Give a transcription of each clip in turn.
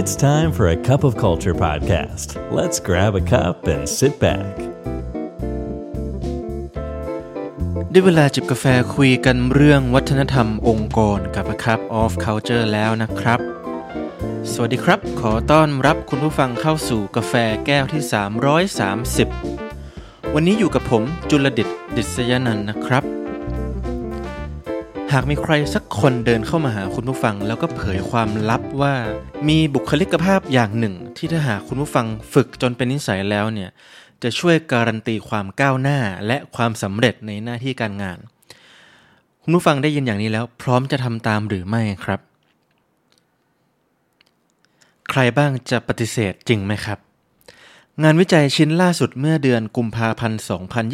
It's time for a cup of culture podcast. Let's grab a cup and sit back. ได้เวลาจิบกาแฟคุยกันเรื่องวัฒนธรรมองค์กรกับ A Cup of Culture แล้วนะครับ สวัสดีครับ ขอต้อนรับคุณผู้ฟังเข้าสู่กาแฟแก้วที่ 330 วันนี้อยู่กับผมจุลดิตดิษยนันท์นะครับ หากมีใครสักคนเดินเข้ามาหาคุณผู้ฟัง แล้วก็เผยความลับว่า มีบุคลิกภาพอย่างหนึ่ง ที่ถ้าหากคุณผู้ฟังฝึกจนเป็นนิสัยแล้วเนี่ยจะช่วยการันตีความก้าวหน้าและความสำเร็จในหน้าที่การงาน คุณผู้ฟังได้ยินอย่างนี้แล้ว พร้อมจะทำตามหรือไม่ครับ ใครบ้างจะปฏิเสธจริงไหมครับ งานวิจัยชิ้นล่าสุดเมื่อเดือนกุมภาพันธ์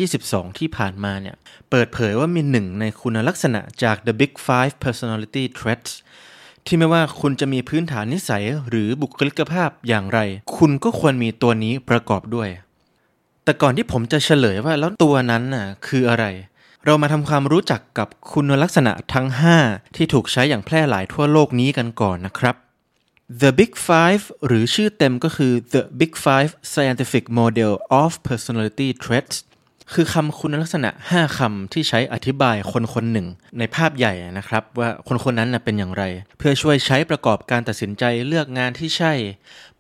2022 ที่ผ่านมาเนี่ย เปิดเผยว่ามีหนึ่งในคุณลักษณะจาก The Big Five Personality Traits ที่ไม่ว่าคุณจะมีพื้นฐานนิสัยหรือบุคลิกภาพอย่างไร คุณก็ควรมีตัวนี้ประกอบด้วย แต่ก่อนที่ผมจะเฉลยว่าแล้วตัวนั้นน่ะคืออะไร เรามาทำความรู้จักกับคุณลักษณะทั้ง 5 ที่ถูกใช้อย่างแพร่หลายทั่วโลกนี้กันก่อนนะครับ The Big Five หรือชื่อเต็มก็คือ The Big Five Scientific Model of Personality Traits คือคำคุณลักษณะ 5คำที่ใช้อธิบายคนคนหนึ่ง ในภาพใหญ่นะครับ ว่าคนคนนั้นเป็นอย่างไร เพื่อช่วยใช้ประกอบการตัดสินใจเลือกงานที่ใช่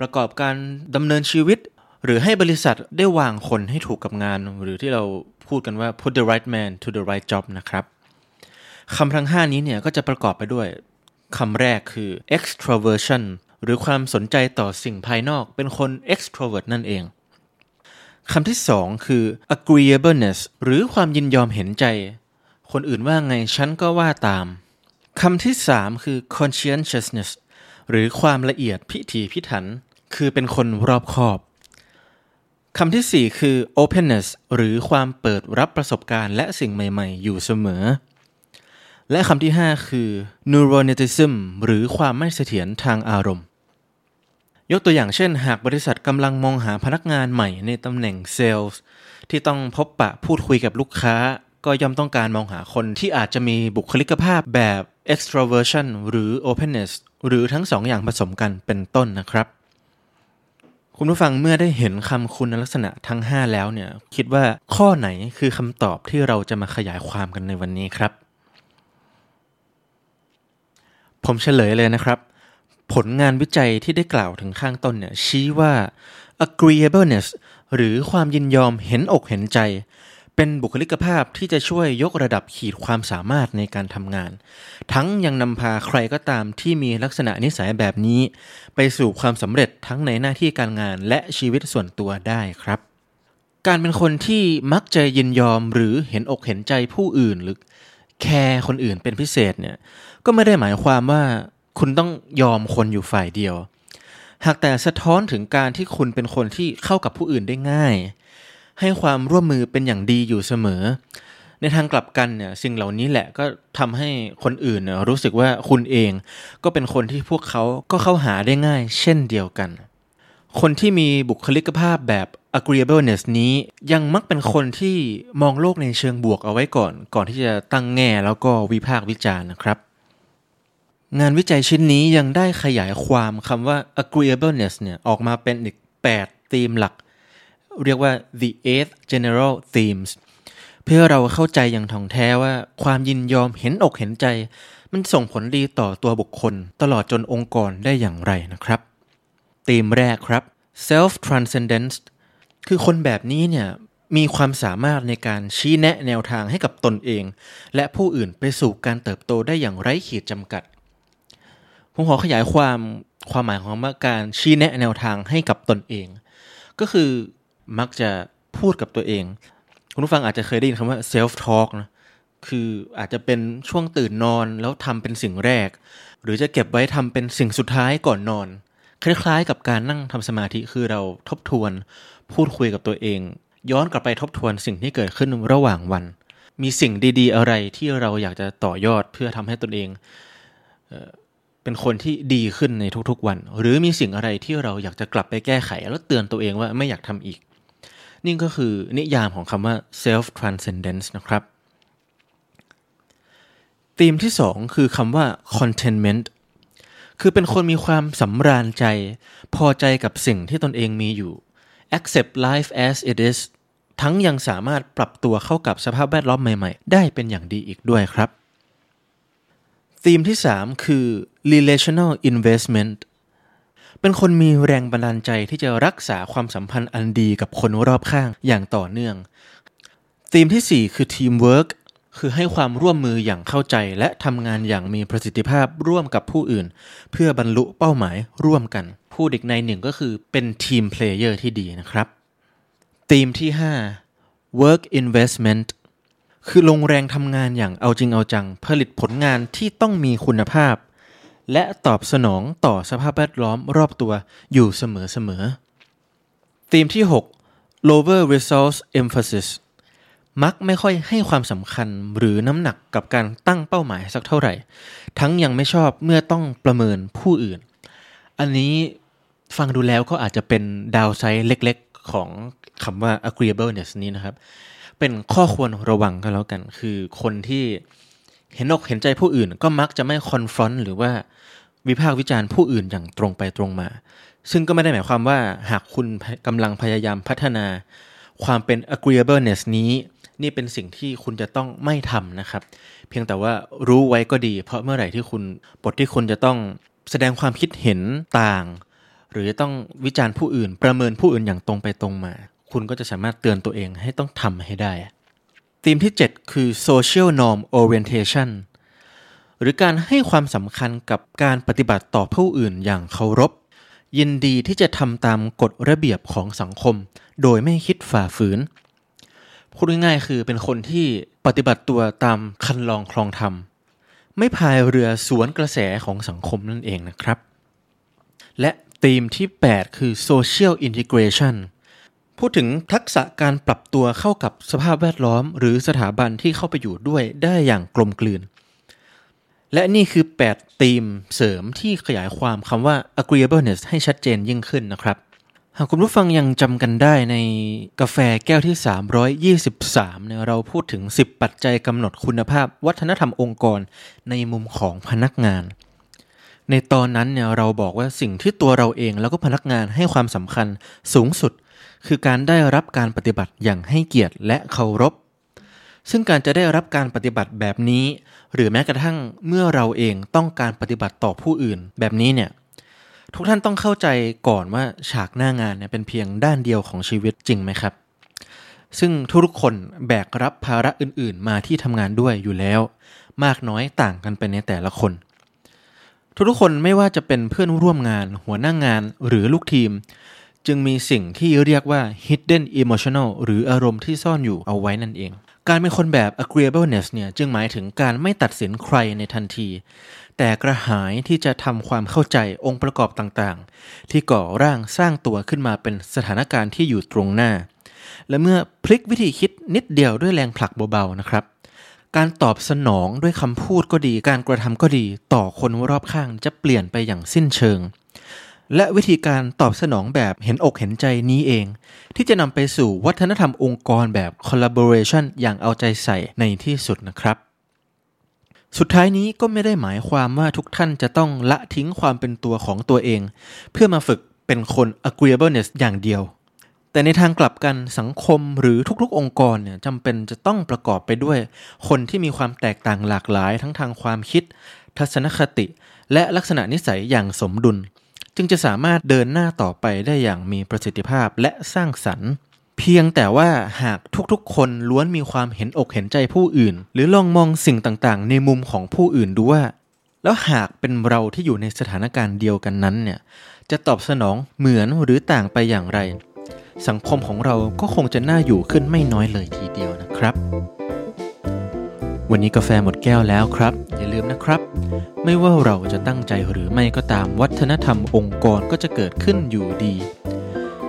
ประกอบการดำเนินชีวิต หรือให้บริษัทได้วางคนให้ถูกกับงาน หรือที่เราพูดกันว่า put the right man to the right job นะครับคำทั้ง 5 นี้เนี่ยก็จะประกอบไปด้วย คำแรกคือ extroversion หรือความสนใจต่อสิ่งภายนอกเป็นคน extrovert นั่นเองคำที่สองคือ agreeableness หรือความยินยอมเห็นใจ คนอื่นว่าไงฉันก็ว่าตามคำที่สามคือ conscientiousness หรือความละเอียดพิถีพิถัน คือเป็นคนรอบคอบคำที่สี่คือ openness หรือความเปิดรับประสบการณ์และสิ่งใหม่ ๆ อยู่เสมอ และคำที่ 5 คือ neuroticism หรือความไม่เสถียรทางอารมณ์ ยกตัวอย่างเช่น หากบริษัทกำลังมองหาพนักงานใหม่ในตำแหน่งเซลล์ที่ต้องพบปะพูดคุยกับลูกค้า ก็ย่อมต้องการมองหาคนที่อาจจะมีบุคลิกภาพแบบ extroversion หรือ openness หรือทั้งสองอย่างผสมกันเป็นต้นนะครับ คุณผู้ฟังเมื่อได้เห็นคำคุณลักษณะทั้ง 5 แล้วเนี่ย คิดว่าข้อไหนคือคำตอบที่เราจะมาขยายความกันในวันนี้ครับ ผมเฉลยเลยนะครับ ผลงานวิจัยที่ได้กล่าวถึงข้างต้นเนี่ยชี้ว่า agreeableness หรือความยินยอมเห็นอกเห็นใจ เป็นบุคลิกภาพที่จะช่วยยกระดับขีดความสามารถในการทำงาน ทั้งยังนำพาใครก็ตามที่มีลักษณะนิสัยแบบนี้ ไปสู่ความสำเร็จทั้งในหน้าที่การงานและชีวิตส่วนตัวได้ครับการเป็นคนที่มักจะยินยอมหรือเห็นอกเห็นใจผู้อื่นหรือ แคร์คนอื่นเป็นพิเศษเนี่ย ก็ไม่ได้หมายความว่าคุณต้องยอมคนอยู่ฝ่ายเดียว หากแต่สะท้อนถึงการที่คุณเป็นคนที่เข้ากับผู้อื่นได้ง่าย ให้ความร่วมมือเป็นอย่างดีอยู่เสมอ ในทางกลับกันเนี่ยสิ่งเหล่านี้แหละก็ทำให้คนอื่นรู้สึกว่าคุณเองก็เป็นคนที่พวกเขาก็เข้าหาได้ง่าย เช่นเดียวกัน คนที่มีบุคลิกภาพแบบ agreeableness นี้ยังมักเป็นคนที่มองโลกในเชิงบวกเอาไว้ก่อน ก่อนที่จะตั้งแง่แล้วก็วิพากษ์วิจารณ์นะครับ งานวิจัยชิ้นนี้ยังได้ขยายความคำว่า agreeableness เนี่ยออกมาเป็นอีก 8 ธีมหลัก เรียกว่า the eight general themes เพื่อเราเข้าใจอย่างถ่องแท้ว่าความยินยอมเห็นอกเห็นใจ มันส่งผลดีต่อตัวบุคคล ตลอดจนองค์กรได้อย่างไรนะครับธีมแรกครับ self transcendence คือคนแบบนี้เนี่ยมีความสามารถในการชี้แนะแนวทางให้กับตนเอง และผู้อื่นไปสู่การเติบโตได้อย่างไร้ขีดจำกัด ผมขอขยายความความหมายของคำว่าการชี้แนะแนวทางให้กับตนเอง ก็คือมักจะพูดกับตัวเอง คุณผู้ฟังอาจจะเคยได้ยินคำว่า self talk นะคืออาจจะเป็นช่วงตื่นนอนแล้วทำเป็นสิ่งแรก หรือจะเก็บไว้ทำเป็นสิ่งสุดท้ายก่อนนอน คล้ายๆ กับการนั่งทำสมาธิคือเราทบทวน พูดคุยกับตัวเอง ย้อนกลับไปทบทวนสิ่งที่เกิดขึ้นระหว่างวัน มีสิ่งดี ๆ อะไรที่เราอยากจะต่อยอดเพื่อทำให้ตนเองเอ่อเป็นคนที่ดีขึ้นในทุกๆวัน หรือมีสิ่งอะไรที่เราอยากจะกลับไปแก้ไข แล้วเตือนตัวเองว่าไม่อยากทำอีก นี่ก็คือนิยามของคำว่า self transcendence นะครับธีมที่สองคือคำว่า contentment คือเป็นคนมีความสำราญใจ พอใจกับสิ่งที่ตนเองมีอยู่ accept life as it is ทั้งยังสามารถปรับตัวเข้ากับสภาพแวดล้อมใหม่ๆ ได้เป็นอย่างดีอีกด้วยครับธีมที่ 3 คือ relational investment เป็นคนมีแรงบันดาลใจที่จะรักษาความสัมพันธ์อันดีกับคนรอบข้างอย่างต่อเนื่องธีมที่ 4 คือ teamwork คือให้ความร่วมมืออย่างเข้าใจและทำงานอย่างมีประสิทธิภาพร่วมกับผู้อื่น เพื่อบรรลุเป้าหมายร่วมกัน พูดอีกนัยหนึ่งก็คือเป็น team player ที่ดีนะครับธีมที่ 5 work investment คือลงแรงทำงานอย่างเอาจริงเอาจัง ผลิตผลงานที่ต้องมีคุณภาพ และตอบสนองต่อสภาพแวดล้อมรอบตัวอยู่เสมอๆธีมที่ 6 lower resource emphasis มักไม่ค่อยให้ความสำคัญหรือน้ำหนักกับการตั้งเป้าหมายสักเท่าไหร่ ทั้งยังไม่ชอบเมื่อต้องประเมินผู้อื่น อันนี้ฟังดูแล้วก็อาจจะเป็นดาวไซด์เล็กๆ ของคำว่า agreeableness นี้นะครับ เป็นข้อควรระวังก็แล้วกัน คือคนที่เห็นอกเห็นใจผู้อื่น ก็มักจะไม่คอนฟรอนต์หรือว่าวิพากษ์วิจารณ์ผู้อื่นอย่างตรงไปตรงมา ซึ่งก็ไม่ได้หมายความว่าหากคุณกำลังพยายามพัฒนาความเป็น agreeableness นี้ นี่เป็นสิ่งที่คุณจะต้องไม่ทำนะครับ เพียงแต่ว่ารู้ไว้ก็ดี เพราะเมื่อไหร่ที่คุณบทที่คุณจะต้องแสดงความคิดเห็นต่าง หรือต้องวิจารณ์ผู้อื่น ประเมินผู้อื่นอย่างตรงไปตรงมา คุณก็จะสามารถเตือนตัวเองให้ต้องทำให้ได้ธีมที่ 7 คือ social norm orientation หรือการให้ความสำคัญกับการปฏิบัติต่อผู้อื่นอย่างเคารพ ยินดีที่จะทำตามกฎระเบียบของสังคม โดยไม่คิดฝ่าฝืน พูดง่ายๆคือเป็นคนที่ปฏิบัติตัวตามคันลองคลองธรรม ไม่พายเรือสวนกระแสของสังคมนั่นเองนะครับ และธีมที่ 8 คือ social integration พูดถึงทักษะการปรับตัวเข้ากับสภาพแวดล้อม หรือสถาบันที่เข้าไปอยู่ด้วยได้อย่างกลมกลืน และนี่คือ 8 ธีมเสริมที่ขยายความคำว่า agreeableness ให้ชัดเจนยิ่งขึ้นนะครับ หากคุณผู้ฟังยังจำกันได้ในกาแฟแก้วที่ 323เนี่ยเราพูดถึง 10 ปัจจัยกำหนดคุณภาพ วัฒนธรรมองค์กรในมุมของพนักงาน ในตอนนั้นเนี่ยเราบอกว่าสิ่งที่ตัวเราเองแล้วก็พนักงานให้ความสำคัญสูงสุด คือการได้รับการปฏิบัติอย่างให้เกียรติและเคารพ ซึ่งการจะได้รับการปฏิบัติแบบนี้ หรือแม้กระทั่งเมื่อเราเองต้องการปฏิบัติต่อผู้อื่น แบบนี้เนี่ย ทุกท่านต้องเข้าใจก่อนว่าฉากหน้างานเนี่ยเป็นเพียงด้านเดียวของชีวิตจริงไหมครับ ซึ่งทุกคนแบกรับภาระอื่น ๆ มาที่ทำงานด้วยอยู่แล้ว มากน้อยต่างกันไปในแต่ละคน ทุกๆคนไม่ว่าจะเป็นเพื่อนร่วมงาน หัวหน้างงานหรือลูกทีม จึงมีสิ่งที่เรียกว่า hidden emotional หรืออารมณ์ที่ซ่อนอยู่เอาไว้นั่นเอง การเป็นคนแบบ agreeableness เนี่ยจึงหมายถึงการไม่ตัดสินใครในทันที แต่กระหายที่จะทำความเข้าใจองค์ประกอบต่างๆ ที่ก่อร่างสร้างตัวขึ้นมาเป็นสถานการณ์ที่อยู่ตรงหน้า และเมื่อพลิกวิธีคิดนิดเดียวด้วยแรงผลักเบาๆนะครับ การตอบสนองด้วยคำพูดก็ดี การกระทำก็ดี ต่อคนรอบข้างจะเปลี่ยนไปอย่างสิ้นเชิง และวิธีการตอบสนองแบบเห็นอกเห็นใจนี้เอง ที่จะนำไปสู่วัฒนธรรมองค์กรแบบ collaboration อย่างเอาใจใส่ในที่สุดนะครับ สุดท้ายนี้ก็ไม่ได้หมายความว่าทุกท่านจะต้องละทิ้งความเป็นตัวของตัวเอง เพื่อมาฝึกเป็นคน agreeableness อย่างเดียว แต่ในทางกลับกันสังคมหรือทุกๆ องค์กรเนี่ยจำเป็นจะต้องประกอบไปด้วย คนที่มีความแตกต่างหลากหลายทั้งทางความคิด ทัศนคติ และลักษณะนิสัยอย่างสมดุล จึงจะสามารถเดินหน้าต่อไปได้อย่างมีประสิทธิภาพและสร้างสรรค์ เพียงแต่ว่าหากทุกๆ คนล้วนมีความเห็นอกเห็นใจผู้อื่น หรือลองมองสิ่งต่างๆ ในมุมของผู้อื่นดูว่า แล้วหากเป็นเราที่อยู่ในสถานการณ์เดียวกันนั้นเนี่ยจะตอบสนองเหมือนหรือต่างไปอย่างไร สังคมของเราก็คงจะน่าอยู่ขึ้นไม่น้อยเลยทีเดียวนะครับ วันนี้กาแฟหมดแก้วแล้วครับ อย่าลืมนะครับ ไม่ว่าเราจะตั้งใจหรือไม่ก็ตามวัฒนธรรมองค์กรก็จะเกิดขึ้นอยู่ดี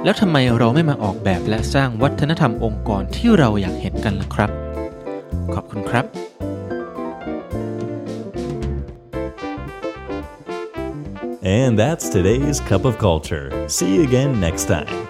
แล้วทำไมเราไม่มาออกแบบและสร้างวัฒนธรรมองค์กรที่เราอยากเห็นกันล่ะครับ ขอบคุณครับ And that's today's Cup of Culture. See you again next time.